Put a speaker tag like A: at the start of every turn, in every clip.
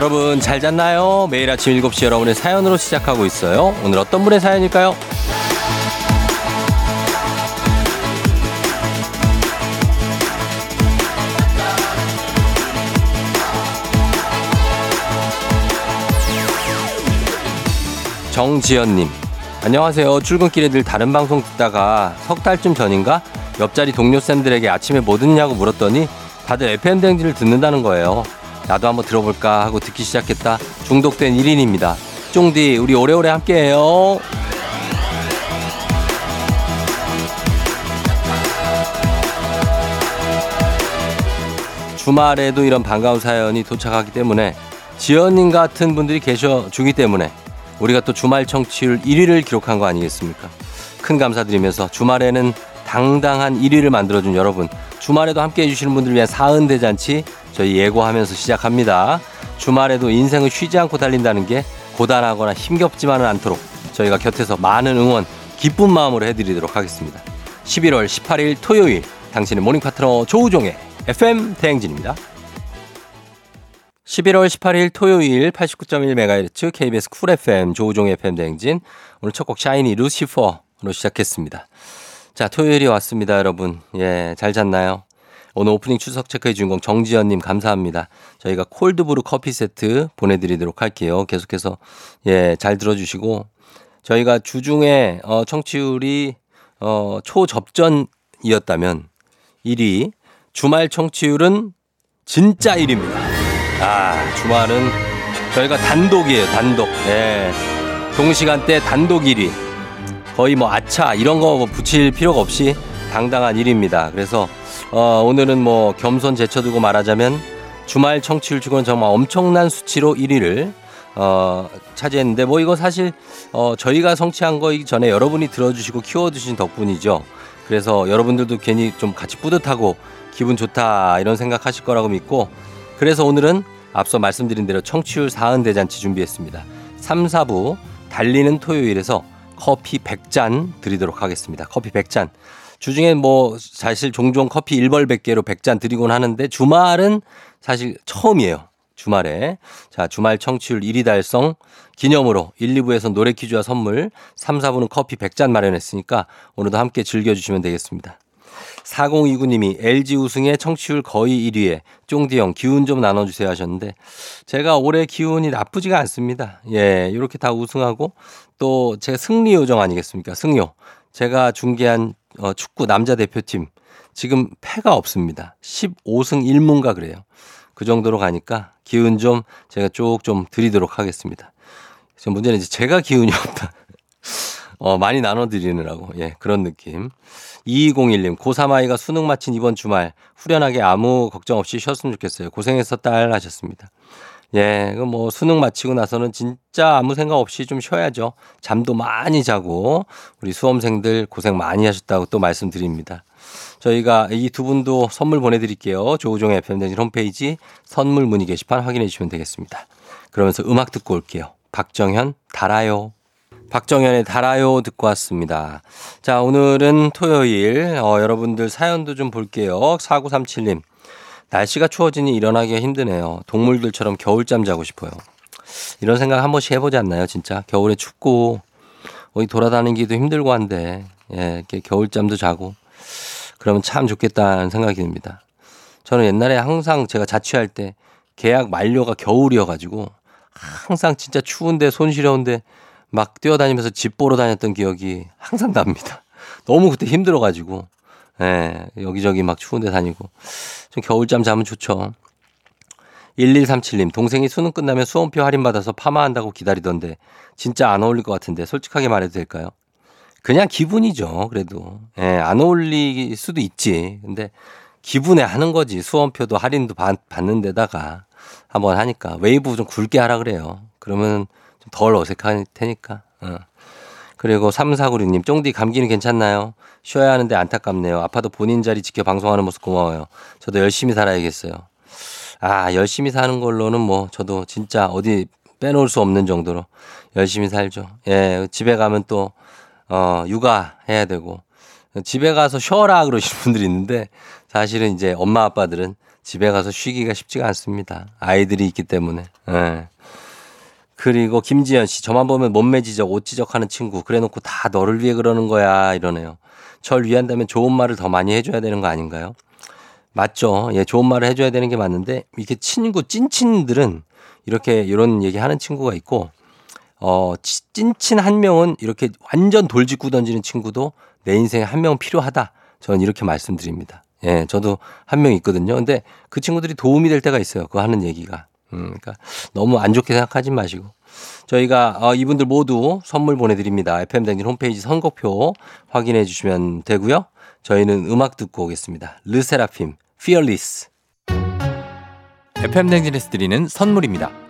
A: 여러분 잘 잤나요? 매일 아침 7시 여러분의 사연으로 시작하고 있어요. 오늘 어떤 분의 사연일까요? 정지연님. 안녕하세요. 출근길에 늘 다른 방송 듣다가 석 달쯤 전인가 옆자리 동료 쌤들에게 아침에 뭐 듣냐고 물었더니 다들 FM 댕지를 듣는다는 거예요. 나도 한번 들어볼까 하고 듣기 시작했다. 중독된 1인입니다. 쫑디, 우리 오래오래 함께해요. 주말에도 이런 반가운 사연이 도착하기 때문에 지연님 같은 분들이 계셔 주기 때문에 우리가 또 주말 청취율 1위를 기록한 거 아니겠습니까? 큰 감사드리면서 주말에는 당당한 1위를 만들어준 여러분, 주말에도 함께 해주시는 분들 위한 사은 대잔치 저희 예고하면서 시작합니다. 주말에도 인생을 쉬지 않고 달린다는 게 고단하거나 힘겹지만은 않도록 저희가 곁에서 많은 응원, 기쁜 마음으로 해드리도록 하겠습니다. 11월 18일 토요일 당신의 모닝 파트너 조우종의 FM 대행진입니다. 11월 18일 토요일 89.1MHz KBS Cool FM 조우종의 FM 대행진 오늘 첫 곡 샤이니 루시퍼로 시작했습니다. 자, 토요일이 왔습니다, 여러분. 예, 잘 잤나요? 오늘 오프닝 추석 체크의 주인공 정지연님 감사합니다. 저희가 콜드브루 커피 세트 보내드리도록 할게요. 계속해서 예, 잘 들어주시고 저희가 주중에 어, 청취율이 어, 초접전이었다면 1위 주말 청취율은 진짜 1위입니다. 아, 주말은 저희가 단독이에요, 단독. 예. 동시간대 단독 1위. 거의 뭐 아차 이런 거 붙일 필요가 없이 당당한 1위입니다. 그래서 어, 오늘은 뭐 겸손 제쳐두고 말하자면 주말 청취율 치고는 정말 엄청난 수치로 1위를 어, 차지했는데 뭐 이거 사실 어, 저희가 성취한 거 전에 여러분이 들어주시고 키워주신 덕분이죠. 그래서 여러분들도 괜히 좀 같이 뿌듯하고 기분 좋다 이런 생각하실 거라고 믿고 그래서 오늘은 앞서 말씀드린 대로 청취율 사은 대잔치 준비했습니다. 3, 4부 달리는 토요일에서 커피 100잔 드리도록 하겠습니다. 커피 100잔. 주중에 뭐 사실 종종 커피 1벌 100개로 100잔 드리곤 하는데 주말은 사실 처음이에요. 주말에. 자, 주말 청취율 1위 달성 기념으로 1, 2부에서 노래 퀴즈와 선물, 3, 4부는 커피 100잔 마련했으니까 오늘도 함께 즐겨주시면 되겠습니다. 4029님이 LG 우승의 청취율 거의 1위에 쫑디 형 기운 좀 나눠주세요 하셨는데 제가 올해 기운이 나쁘지가 않습니다. 예, 이렇게 다 우승하고 또 제 승리 요정 아니겠습니까? 승요. 제가 중계한 어, 축구 남자 대표팀 지금 패가 없습니다. 15승 1무인가 그래요. 그 정도로 가니까 기운 좀 제가 쭉 좀 드리도록 하겠습니다. 문제는 이제 제가 기운이 없다. 어, 많이 나눠드리느라고. 예, 그런 느낌. 2201님, 고3 아이가 수능 마친 이번 주말 후련하게 아무 걱정 없이 쉬었으면 좋겠어요. 고생했어, 딸 하셨습니다. 예, 그뭐 수능 마치고 나서는 진짜 아무 생각 없이 좀 쉬어야죠. 잠도 많이 자고 우리 수험생들 고생 많이 하셨다고 또 말씀드립니다. 저희가 이 두 분도 선물 보내드릴게요. 조우종의 FM댕진 홈페이지 선물 문의 게시판 확인해 주시면 되겠습니다. 그러면서 음악 듣고 올게요. 박정현, 달아요. 박정현의 달아요 듣고 왔습니다. 자, 오늘은 토요일. 어, 여러분들 사연도 좀 볼게요. 4937님. 날씨가 추워지니 일어나기가 힘드네요. 동물들처럼 겨울잠 자고 싶어요. 이런 생각 한 번씩 해보지 않나요, 진짜? 겨울에 춥고, 어디 돌아다니기도 힘들고 한데, 예, 이렇게 겨울잠도 자고, 그러면 참 좋겠다는 생각이 듭니다. 저는 옛날에 항상 제가 자취할 때 계약 만료가 겨울이어가지고, 항상 진짜 추운데 손 시려운데 막 뛰어다니면서 집 보러 다녔던 기억이 항상 납니다. 너무 그때 힘들어가지고, 예, 여기저기 막 추운데 다니고. 좀 겨울잠 자면 좋죠. 1137님, 동생이 수능 끝나면 수험표 할인받아서 파마한다고 기다리던데, 진짜 안 어울릴 것 같은데, 솔직하게 말해도 될까요? 그냥 기분이죠, 그래도. 예, 안 어울릴 수도 있지. 근데, 기분에 하는 거지. 수험표도 할인도 받, 는 데다가 한번 하니까. 웨이브 좀 굵게 하라 그래요. 그러면 좀 덜 어색할 테니까. 어. 그리고 3496님, 쫑디 감기는 괜찮나요? 쉬어야 하는데 안타깝네요. 아파도 본인 자리 지켜 방송하는 모습 고마워요. 저도 열심히 살아야겠어요. 아, 열심히 사는 걸로는 뭐 저도 진짜 어디 빼놓을 수 없는 정도로 열심히 살죠. 예, 집에 가면 또, 어, 육아 해야 되고, 집에 가서 쉬어라 그러시는 분들이 있는데, 사실은 이제 엄마 아빠들은 집에 가서 쉬기가 쉽지가 않습니다. 아이들이 있기 때문에. 예. 그리고 김지연 씨, 저만 보면 몸매 지적, 옷 지적하는 친구, 그래 놓고 다 너를 위해 그러는 거야, 이러네요. 절 위한다면 좋은 말을 더 많이 해줘야 되는 거 아닌가요? 맞죠. 예, 좋은 말을 해줘야 되는 게 맞는데, 이렇게 친구, 찐친들은 이렇게 이런 얘기 하는 친구가 있고, 어, 찐친 한 명은 이렇게 완전 돌직구 던지는 친구도 내 인생에 한 명 필요하다. 저는 이렇게 말씀드립니다. 예, 저도 한 명 있거든요. 근데 그 친구들이 도움이 될 때가 있어요. 그 하는 얘기가. 음, 그러니까 너무 안 좋게 생각하지 마시고. 저희가 어, 이분들 모두 선물 보내드립니다. FM댕진 홈페이지 선곡표 확인해 주시면 되고요. 저희는 음악 듣고 오겠습니다. 르세라핌, Fearless. FM 대행진에서 드리는 선물입니다.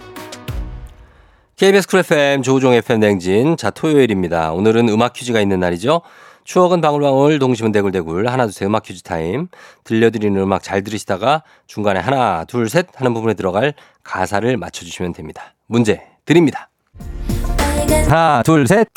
A: KBS Cool FM 조우종 FM 대행진. 자, 토요일입니다. 오늘은 음악 퀴즈가 있는 날이죠. 추억은 방울방울, 동심은 대굴대굴. 하나, 둘, 셋 음악 퀴즈 타임. 들려드리는 음악 잘 들으시다가 중간에 하나, 둘, 셋 하는 부분에 들어갈 가사를 맞춰주시면 됩니다. 문제 드립니다. 하나, 둘, 셋.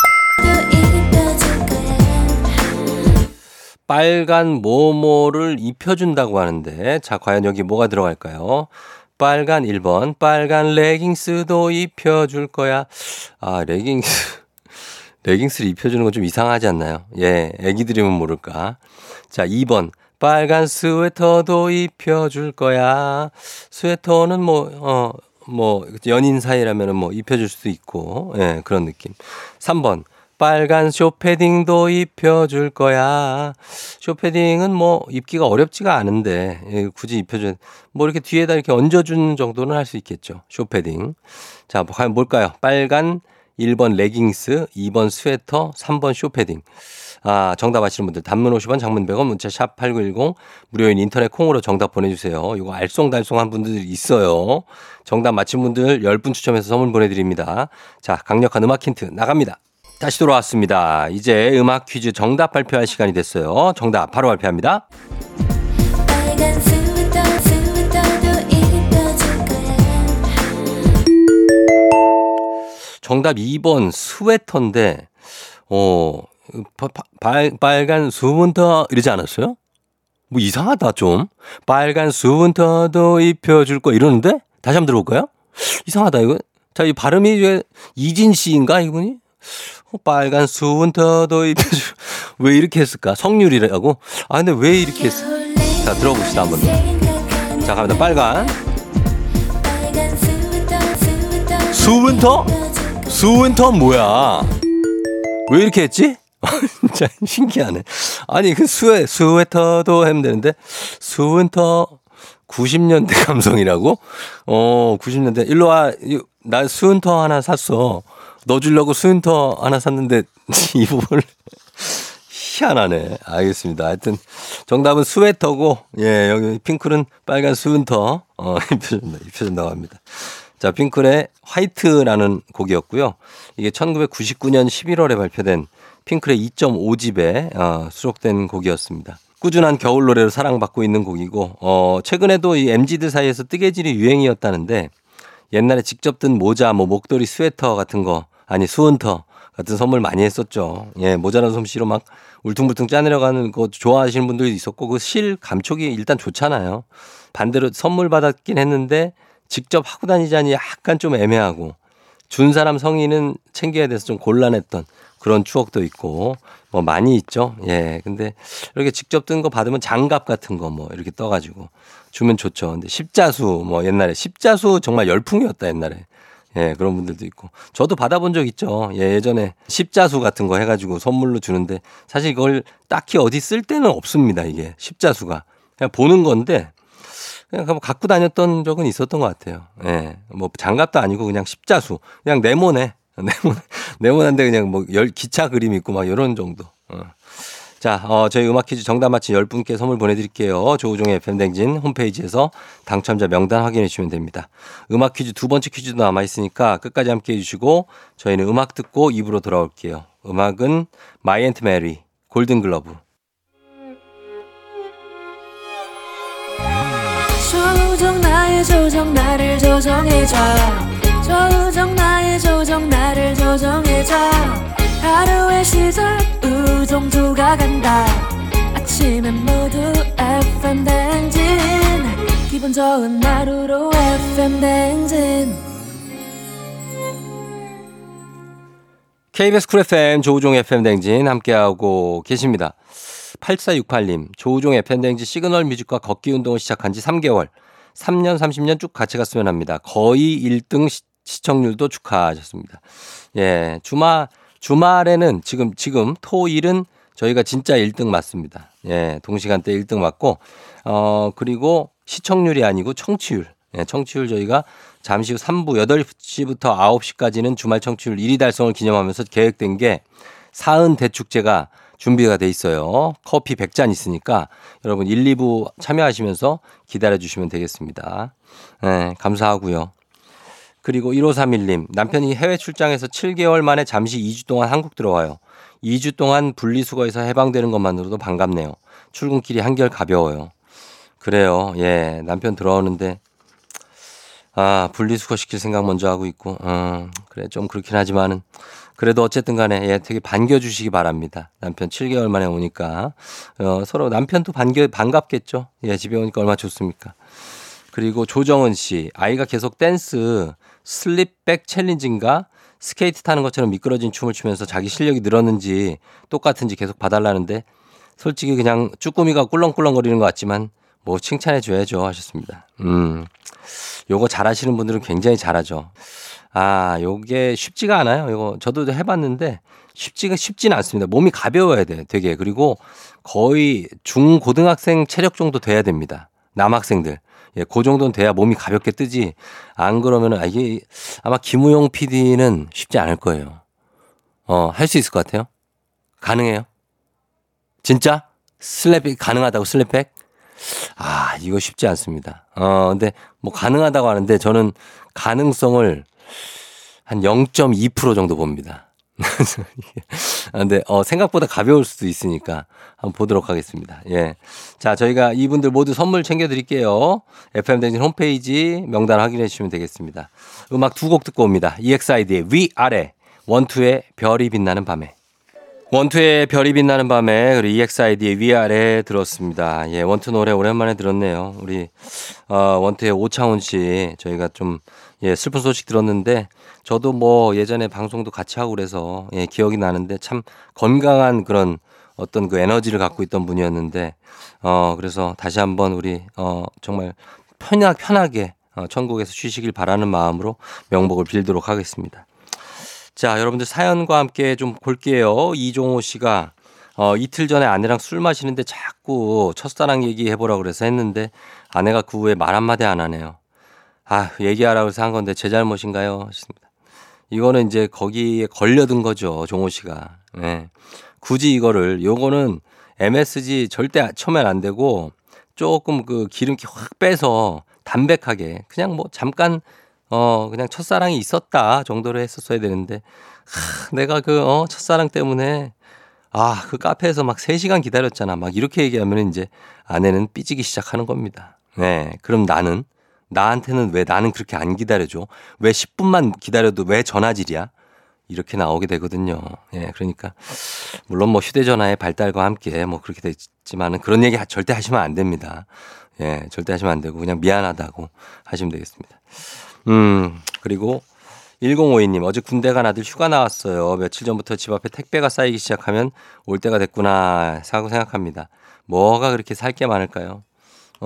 A: 빨간 모모를 입혀준다고 하는데, 자, 과연 여기 뭐가 들어갈까요? 빨간 1번, 빨간 레깅스도 입혀줄 거야. 아, 레깅스. 레깅스를 입혀주는 건 좀 이상하지 않나요? 예, 애기들이면 모를까. 자, 2번. 빨간 스웨터도 입혀줄 거야. 스웨터는 뭐, 어, 뭐, 연인 사이라면 뭐 입혀줄 수도 있고, 예, 그런 느낌. 3번. 빨간 숏패딩도 입혀줄 거야. 숏패딩은 뭐 입기가 어렵지가 않은데 예, 굳이 입혀준 뭐 이렇게 뒤에다 이렇게 얹어주는 정도는 할 수 있겠죠. 숏패딩. 자, 과연 뭘까요? 빨간 1번 레깅스, 2번 스웨터, 3번 숏패딩. 아, 정답 아시는 분들 단문 50원, 장문 100원, 문자 샵 8910 무료인 인터넷 콩으로 정답 보내 주세요. 이거 알쏭달쏭한 분들이 있어요. 정답 맞힌 분들 10분 추첨해서 선물 보내 드립니다. 자, 강력한 음악 힌트 나갑니다. 다시 돌아왔습니다. 이제 음악 퀴즈 정답 발표할 시간이 됐어요. 정답 바로 발표합니다. 정답 2번 스웨터인데 어 바, 빨간 수분터 이러지 않았어요? 뭐 이상하다 좀. 빨간 수분터도 입혀줄 거 이러는데 다시 한번 들어볼까요? 이상하다 이거. 자, 이 발음이 이진 씨인가 이분이? 빨간 수은터도 입혀주. 왜 이렇게 했을까? 성률이라고? 아, 근데 왜 이렇게 했을까? 자, 들어봅시다, 한 번 더. 자, 갑니다. 빨간. 수은터? 수은터 뭐야? 왜 이렇게 했지? 진짜 신기하네. 아니, 그 스웨, 스웨터도 하면 되는데, 수은터 90년대 감성이라고? 어, 90년대. 일로 와. 나 수은터 하나 샀어. 넣어주려고 수윤터 하나 샀는데 이 부분을 희한하네. 알겠습니다. 하여튼 정답은 스웨터고 예 여기 핑클은 빨간 수윤터 어 입혀준다 입혀준다고 합니다. 자 핑클의 화이트라는 곡이었고요. 이게 1999년 11월에 발표된 핑클의 2.5집에 어, 수록된 곡이었습니다. 꾸준한 겨울 노래로 사랑받고 있는 곡이고 어 최근에도 이 MZ들 사이에서 뜨개질이 유행이었다는데 옛날에 직접 든 모자, 뭐 목도리, 스웨터 같은 거 아니 수은터 같은 선물 많이 했었죠. 예, 모자란 솜씨로 막 울퉁불퉁 짜내려가는 거 좋아하시는 분들도 있었고 그 실 감촉이 일단 좋잖아요. 반대로 선물 받았긴 했는데 직접 하고 다니자니 약간 좀 애매하고 준 사람 성인은 챙겨야 돼서 좀 곤란했던 그런 추억도 있고 뭐 많이 있죠. 예. 근데 이렇게 직접 뜬 거 받으면 장갑 같은 거 뭐 이렇게 떠가지고 주면 좋죠. 근데 십자수 뭐 옛날에 십자수 정말 열풍이었다 옛날에. 예, 그런 분들도 있고. 저도 받아본 적 있죠. 예, 예전에 십자수 같은 거 해가지고 선물로 주는데 사실 이걸 딱히 어디 쓸 데는 없습니다. 이게 십자수가. 그냥 보는 건데 그냥 갖고 다녔던 적은 있었던 것 같아요. 예, 뭐 장갑도 아니고 그냥 십자수. 그냥 네모네. 네모, 네모난데 그냥 뭐 열, 기차 그림 있고 막 이런 정도. 어. 자, 어, 저희 음악 퀴즈 정답 맞힌 10분께 선물 보내드릴게요. 조우종의 FM댕진 홈페이지에서 당첨자 명단 확인해 주시면 됩니다. 음악 퀴즈 두 번째 퀴즈도 남아있으니까 끝까지 함께 해주시고 저희는 음악 듣고 입으로 돌아올게요. 음악은 마이 앤트 메리, 골든글러브.
B: 조정 나의 조정 나를 조정해줘 조정 나의 조정 나를 조정해줘 하루의 시절 우정조가 간다 아침엔 모두 FM 댕진 기분 좋은 하루로 FM 댕진
A: KBS 쿨 FM 조우종 FM 댕진 함께하고 계십니다. 8468님, 조우종 FM 댕진 시그널 뮤직과 걷기 운동을 시작한 지 3개월. 3년, 30년 쭉 같이 갔으면 합니다. 거의 1등 시, 시청률도 축하하셨습니다. 예, 주말, 주말에는 지금, 지금 토 일은 저희가 진짜 1등 맞습니다. 예, 동시간대 1등 맞고, 어, 그리고 시청률이 아니고 청취율. 예, 청취율 저희가 잠시 후 3부 8시부터 9시까지는 주말 청취율 1위 달성을 기념하면서 계획된 게 사은 대축제가 준비가 돼 있어요. 커피 100잔 있으니까 여러분 1, 2부 참여하시면서 기다려 주시면 되겠습니다. 네, 감사하고요. 그리고 1531님, 남편이 해외 출장에서 7개월 만에 잠시 2주 동안 한국 들어와요. 2주 동안 분리수거에서 해방되는 것만으로도 반갑네요. 출근길이 한결 가벼워요. 그래요. 예, 남편 들어오는데 아, 분리수거 시킬 생각 먼저 하고 있고, 어, 그래, 좀 그렇긴 하지만은, 그래도 어쨌든 간에, 예, 되게 반겨주시기 바랍니다. 남편 7개월 만에 오니까, 어, 서로 남편도 반겨, 반갑겠죠? 예, 집에 오니까 얼마나 좋습니까? 그리고 조정은 씨, 아이가 계속 댄스, slickback challenge인가? 스케이트 타는 것처럼 미끄러진 춤을 추면서 자기 실력이 늘었는지 똑같은지 계속 봐달라는데, 솔직히 그냥 쭈꾸미가 꿀렁꿀렁거리는 것 같지만, 뭐 칭찬해 줘야죠 하셨습니다. 음. 요거 잘하시는 분들은 굉장히 잘하죠. 아, 요게 쉽지가 않아요. 요거 저도 해봤는데 쉽지가 쉽지는 않습니다. 몸이 가벼워야 돼, 되게. 그리고 거의 중고등학생 체력 정도 돼야 됩니다. 남학생들. 예, 그 정도는 돼야 몸이 가볍게 뜨지. 안 그러면은, 아, 이게 아마 김우용 PD는 쉽지 않을 거예요. 어, 할 수 있을 것 같아요. 가능해요? 진짜? 슬랩이 가능하다고 슬랩백? 아, 이거 쉽지 않습니다. 어, 근데 뭐 가능하다고 하는데 저는 가능성을 한 0.2% 정도 봅니다. 아, 근데 어, 생각보다 가벼울 수도 있으니까 한번 보도록 하겠습니다. 예. 자, 저희가 이분들 모두 선물 챙겨 드릴게요. FM 댕진 홈페이지 명단 확인해 주시면 되겠습니다. 음악 두 곡 듣고 옵니다. EXID의 위아래, 원투의 별이 빛나는 밤에. 원투의 별이 빛나는 밤에 그리고 EXID의 위아래 들었습니다. 예, 원투 노래 오랜만에 들었네요. 우리 어, 원투의 오창훈 씨 저희가 좀 예, 슬픈 소식 들었는데 저도 뭐 예전에 방송도 같이 하고 그래서 예, 기억이 나는데 참 건강한 그런 어떤 그 에너지를 갖고 있던 분이었는데 어 그래서 다시 한번 우리 어 정말 편하, 편하게 어, 천국에서 쉬시길 바라는 마음으로 명복을 빌도록 하겠습니다. 자, 여러분들 사연과 함께 좀 볼게요. 이종호 씨가 어, 이틀 전에 아내랑 술 마시는데 자꾸 첫사랑 얘기해보라 그래서 했는데 아내가 그 후에 말 한마디 안 하네요. 아, 얘기하라고 해서 한 건데 제 잘못인가요? 하십니다. 이거는 이제 거기에 걸려든 거죠. 종호 씨가. 예. 굳이 이거를 요거는 MSG 절대 처음엔 안 되고 조금 그 기름기 확 빼서 담백하게 그냥 뭐 잠깐 어 그냥 첫사랑이 있었다 정도로 했었어야 되는데 하, 내가 그 어 첫사랑 때문에 아 그 카페에서 막 3시간 기다렸잖아 막 이렇게 얘기하면 이제 아내는 삐지기 시작하는 겁니다. 네. 그럼 나는 나한테는 왜 나는 그렇게 안 기다려줘? 왜 10분만 기다려도 왜 전화질이야? 이렇게 나오게 되거든요. 예, 그러니까 물론 뭐 휴대전화의 발달과 함께 뭐 그렇게 됐지만은 그런 얘기 절대 하시면 안 됩니다. 예, 절대 하시면 안 되고 그냥 미안하다고 하시면 되겠습니다. 음, 그리고 1052님, 어제 군대 간 아들 휴가 나왔어요. 며칠 전부터 집 앞에 택배가 쌓이기 시작하면 올 때가 됐구나 생각합니다. 뭐가 그렇게 살 게 많을까요?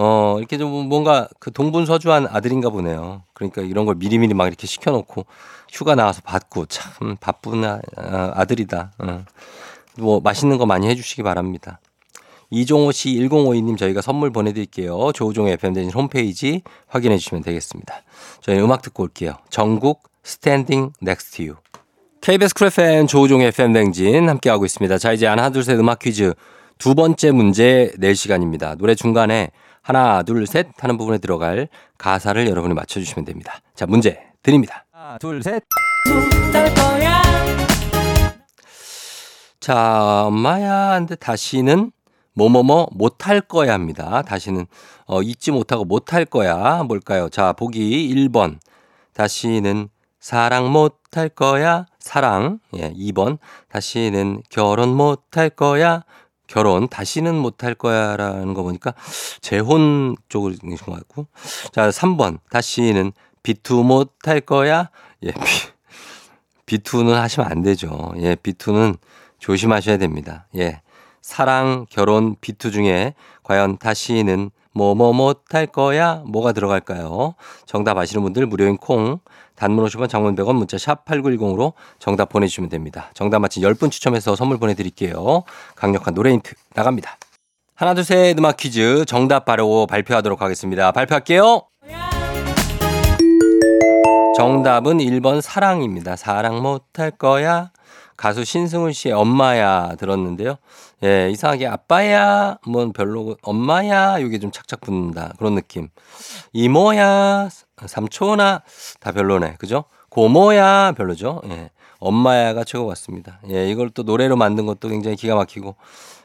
A: 어, 이렇게 좀 뭔가 그 동분서주한 아들인가 보네요. 그러니까 이런 걸 미리미리 막 이렇게 시켜놓고 휴가 나와서 받고 참 바쁜 아, 아들이다. 어. 뭐 맛있는 거 많이 해주시기 바랍니다. 이종호 씨 1052님 저희가 선물 보내드릴게요. 조우종의 FM대진 홈페이지 확인해 주시면 되겠습니다. 저희 음악 듣고 올게요. 정국 Standing Next to You. KBS 쿨 FM 조우종의 FM댕진 함께하고 있습니다. 자 이제 하나 둘 셋 음악 퀴즈 두 번째 문제 낼 시간입니다. 노래 중간에 하나 둘 셋 하는 부분에 들어갈 가사를 여러분이 맞춰주시면 됩니다. 자 문제 드립니다. 하나 둘 셋. 자 엄마야 한데 다시는 뭐뭐뭐 못할 거야 합니다. 다시는 어, 잊지 못하고 못할 거야. 뭘까요? 자, 보기 1번. 다시는 사랑 못할 거야. 사랑. 예, 2번. 다시는 결혼 못할 거야. 결혼 다시는 못할 거야라는 거 보니까 재혼 쪽인 것 같고. 자, 3번. 다시는 비투 못할 거야. 예, 비, 비투는 하시면 안 되죠. 예, 비투는 조심하셔야 됩니다. 예. 사랑, 결혼, 비투 중에 과연 다시는 뭐뭐 못할 거야? 뭐가 들어갈까요? 정답 아시는 분들 무료인 콩, 단문 50원, 장문 100원, 문자 샵 8910으로 정답 보내주시면 됩니다. 정답 맞힌 10분 추첨해서 선물 보내드릴게요. 강력한 노래 힌트 나갑니다. 하나, 둘, 셋 음악 퀴즈 정답 바로 발표하도록 하겠습니다. 발표할게요. 정답은 1번 사랑입니다. 사랑 못할 거야. 가수 신승훈 씨의 엄마야 들었는데요. 예, 이상하게 아빠야, 뭐 별로고, 엄마야, 이게 좀 착착 붙는다. 그런 느낌. 이모야, 삼촌아, 다 별로네. 그죠? 고모야, 별로죠? 예. 엄마야가 최고 같습니다. 예, 이걸 또 노래로 만든 것도 굉장히 기가 막히고.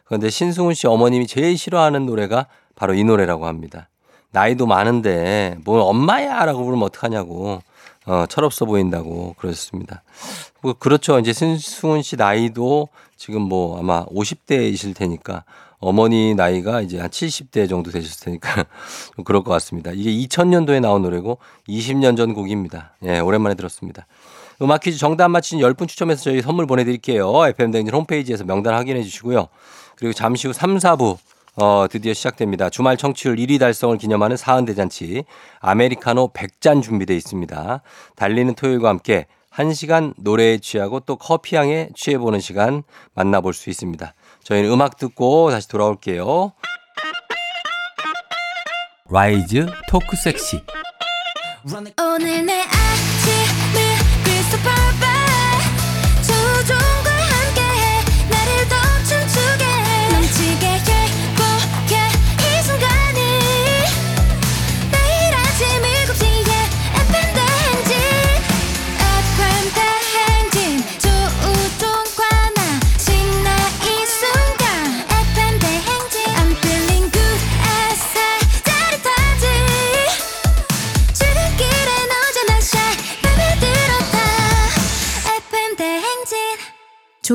A: 그런데 신승훈 씨 어머님이 제일 싫어하는 노래가 바로 이 노래라고 합니다. 나이도 많은데, 뭘 엄마야! 라고 부르면 어떡하냐고. 어, 철없어 보인다고 그러셨습니다. 뭐 그렇죠. 이제 신승훈 씨 나이도 지금 뭐 아마 50대이실 테니까 어머니 나이가 이제 한 70대 정도 되셨을 테니까 좀 그럴 것 같습니다. 이게 2000년도에 나온 노래고 20년 전 곡입니다. 예, 오랜만에 들었습니다. 음악 퀴즈 정답 맞힌 10분 추첨해서 저희 선물 보내드릴게요. FM대행진 홈페이지에서 명단 확인해 주시고요. 그리고 잠시 후 3, 4부 어, 드디어 시작됩니다. 주말 청취율 1위 달성을 기념하는 사은대잔치 아메리카노 100잔 준비되어 있습니다. 달리는 토요일과 함께 1시간 노래에 취하고 또 커피향에 취해보는 시간 만나볼 수 있습니다. 저희는 음악 듣고 다시 돌아올게요. 라이즈 토크 섹시
C: 오늘 내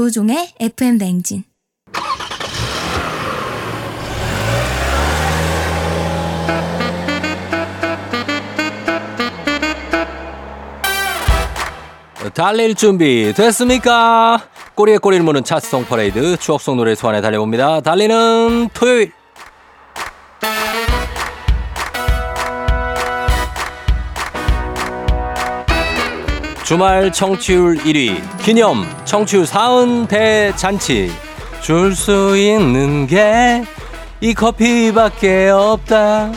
C: 조종의 FM 대행진
A: 달릴 준비 됐습니까? 꼬리에 꼬리를 무는 차트송 퍼레이드 추억 속 노래 소환해 달려봅니다. 달리는 토요일 주말 청취율 1위 기념 청취율 사은 대잔치. 줄 수 있는 게 이 커피밖에 없다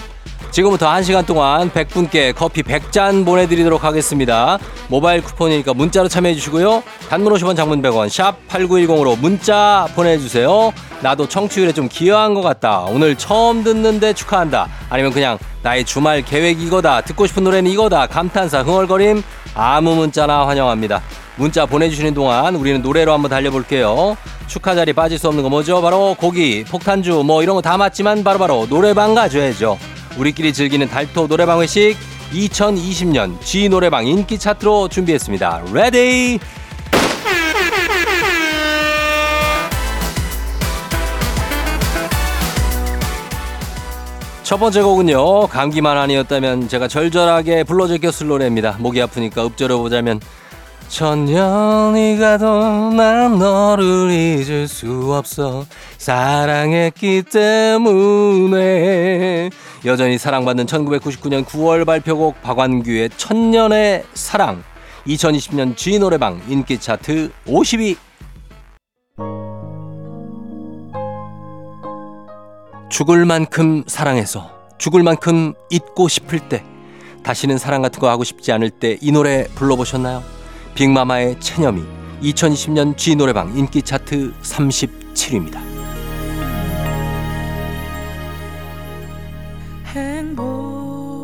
A: 지금부터 1시간 동안 100분께 커피 100잔 보내드리도록 하겠습니다. 모바일 쿠폰이니까 문자로 참여해 주시고요. 단문 50원 장문 100원 샵 8910으로 문자 보내주세요. 나도 청취율에 좀 기여한 것 같다. 오늘 처음 듣는데 축하한다. 아니면 그냥 나의 주말 계획 이거다. 듣고 싶은 노래는 이거다. 감탄사 흥얼거림 아무 문자나 환영합니다. 문자 보내주시는 동안 우리는 노래로 한번 달려볼게요. 축하 자리 빠질 수 없는 거 뭐죠? 바로 고기, 폭탄주 뭐 이런 거 다 맞지만 바로바로 노래방 가줘야죠. 우리끼리 즐기는 달토 노래방 회식 2020년 TJ 노래방 인기 차트로 준비했습니다. Ready! 첫 번째 곡은요. 감기만 아니었다면 제가 절절하게 불러 제꼈을 노래입니다. 목이 아프니까 읊조려 보자면 천 년이 가도 난 너를 잊을 수 없어. 사랑했기 때문에. 여전히 사랑받는 1999년 9월 발표곡 박완규의 천년의 사랑. 2020년 G 노래방 인기 차트 50위 죽을 만큼 사랑해서 죽을 만큼 잊고 싶을 때 다시는 사랑 같은 거 하고 싶지 않을 때 이 노래 불러보셨나요? 빅마마의 체념이 2020년 G 노래방 인기 차트 37위입니다.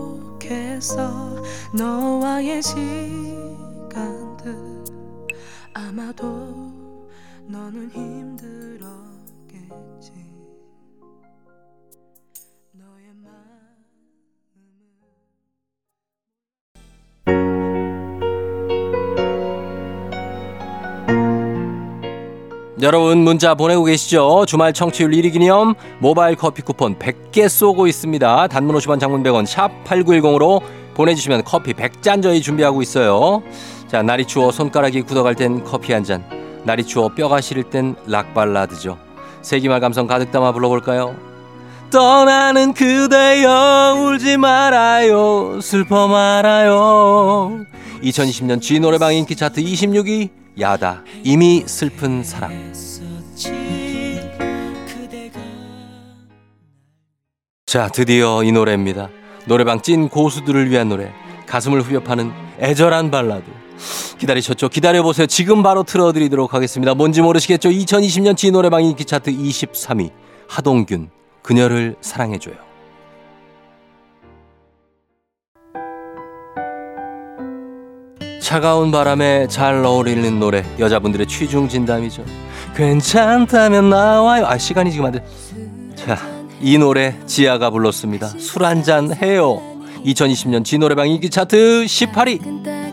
B: 행복해서 너와의 시간들 아마도 너는 힘
A: 여러분 문자 보내고 계시죠? 주말 청취율 1위 기념 모바일 커피 쿠폰 100개 쏘고 있습니다. 단문 50원 장문 100원 샵 8910으로 보내주시면 커피 100잔 저희 준비하고 있어요. 자 날이 추워 손가락이 굳어갈 땐 커피 한 잔. 날이 추워 뼈가 시릴 땐 락발라드죠. 세기말 감성 가득 담아 불러볼까요? 떠나는 그대여 울지 말아요 슬퍼 말아요 2020년 G 노래방 인기 차트 26위 야다 이미 슬픈 사랑 자 드디어 이 노래입니다 노래방 찐 고수들을 위한 노래 가슴을 후벼 파는 애절한 발라드 기다리셨죠? 기다려보세요. 지금 바로 틀어드리도록 하겠습니다. 뭔지 모르시겠죠? 2020년 G 노래방 인기 차트 23위 하동균 그녀를 사랑해줘요. 차가운 바람에 잘 어울리는 노래 여자분들의 취중 진담이죠. 괜찮다면 나와요. 아 시간이 지금 안 돼. 자, 이 노래 지아가 불렀습니다. 술 한잔 해요. 2020년 G 노래방 인기 차트 18위.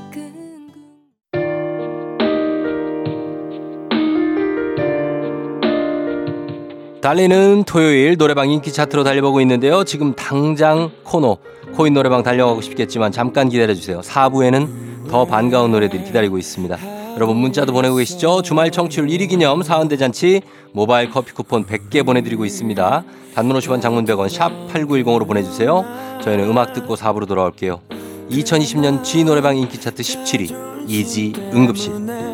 A: 달리는 토요일 노래방 인기 차트로 달려보고 있는데요. 지금 당장 코너 코인 노래방 달려가고 싶겠지만 잠깐 기다려주세요. 4부에는 더 반가운 노래들이 기다리고 있습니다. 여러분 문자도 보내고 계시죠? 주말 청취율 1위 기념 사은대잔치 모바일 커피 쿠폰 100개 보내드리고 있습니다. 단문 50원 장문 100원 샵 8910으로 보내주세요. 저희는 음악 듣고 4부로 돌아올게요. 2020년 G 노래방 인기 차트 17위 이지 응급실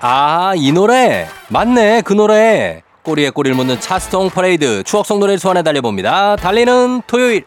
A: 아, 이 노래. 맞네, 그 노래. 꼬리에 꼬리를 묻는 차스통 퍼레이드. 추억 속 노래를 소환해 달려봅니다. 달리는 토요일.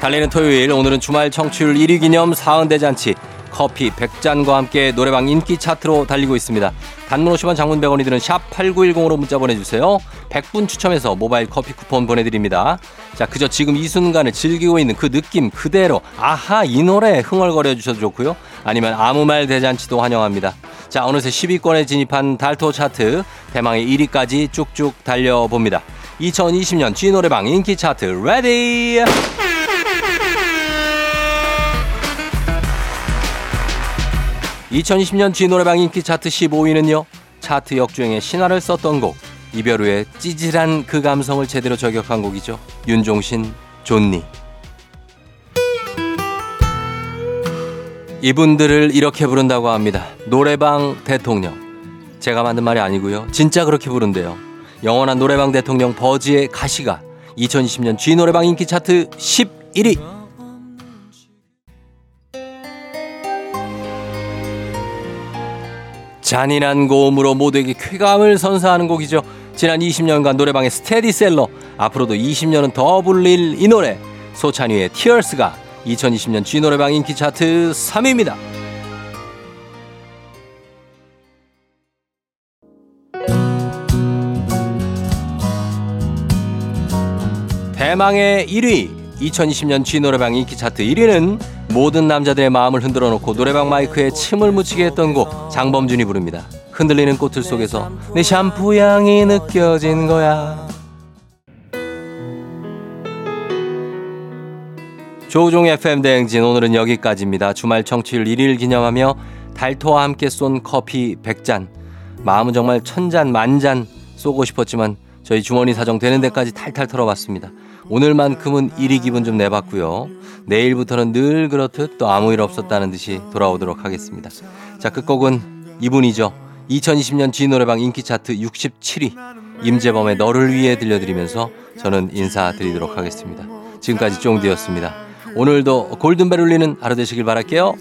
A: 달리는 토요일. 오늘은 주말 청취율 1위 기념 사은대잔치. 커피 100잔과 함께 노래방 인기 차트로 달리고 있습니다. 단문 50원 장문 100원이 드는 샵 8910으로 문자 보내주세요. 100분 추첨해서 모바일 커피 쿠폰 보내드립니다. 자, 그저 지금 이 순간을 즐기고 있는 그 느낌 그대로 아하 이 노래 흥얼거려 주셔도 좋고요. 아니면 아무 말 대잔치도 환영합니다. 자, 어느새 10위권에 진입한 달토 차트 대망의 1위까지 쭉쭉 달려봅니다. 2020년 TJ 노래방 인기 차트 Ready! 2020년 TJ 노래방 인기 차트 15위는요. 차트 역주행의 신화를 썼던 곡 이별 후에 찌질한 그 감성을 제대로 저격한 곡이죠. 윤종신 좋니. 이분들을 이렇게 부른다고 합니다. 노래방 대통령. 제가 만든 말이 아니고요. 진짜 그렇게 부른대요. 영원한 노래방 대통령 버지의 가시가 2020년 G 노래방 인기 차트 11위. 잔인한 고음으로 모두에게 쾌감을 선사하는 곡이죠. 지난 20년간 노래방의 스테디셀러. 앞으로도 20년은 더 불릴 이 노래. 소찬휘의 티얼스가 2020년 G 노래방 인기 차트 3위입니다. 대망의 1위 2020년 G 노래방 인기 차트 1위는 모든 남자들의 마음을 흔들어 놓고 노래방 마이크에 침을 묻히게 했던 곡 장범준이 부릅니다. 흔들리는 꽃들 속에서 내 샴푸 향이 느껴진 거야. 조종 FM 대행진 오늘은 여기까지입니다. 주말 청취율 1일 기념하며 달토와 함께 쏜 커피 100잔. 마음은 정말 천잔 만잔 쏘고 싶었지만 저희 주머니 사정 되는 데까지 탈탈 털어봤습니다. 오늘만큼은 1위 기분 좀 내봤고요. 내일부터는 늘 그렇듯 또 아무 일 없었다는 듯이 돌아오도록 하겠습니다. 자, 끝곡은 이분이죠. 2020년 G 노래방 인기 차트 67위 임재범의 너를 위해 들려드리면서 저는 인사드리도록 하겠습니다. 지금까지 쫑디였습니다. 오늘도 골든벨 울리는 하루 되시길 바랄게요.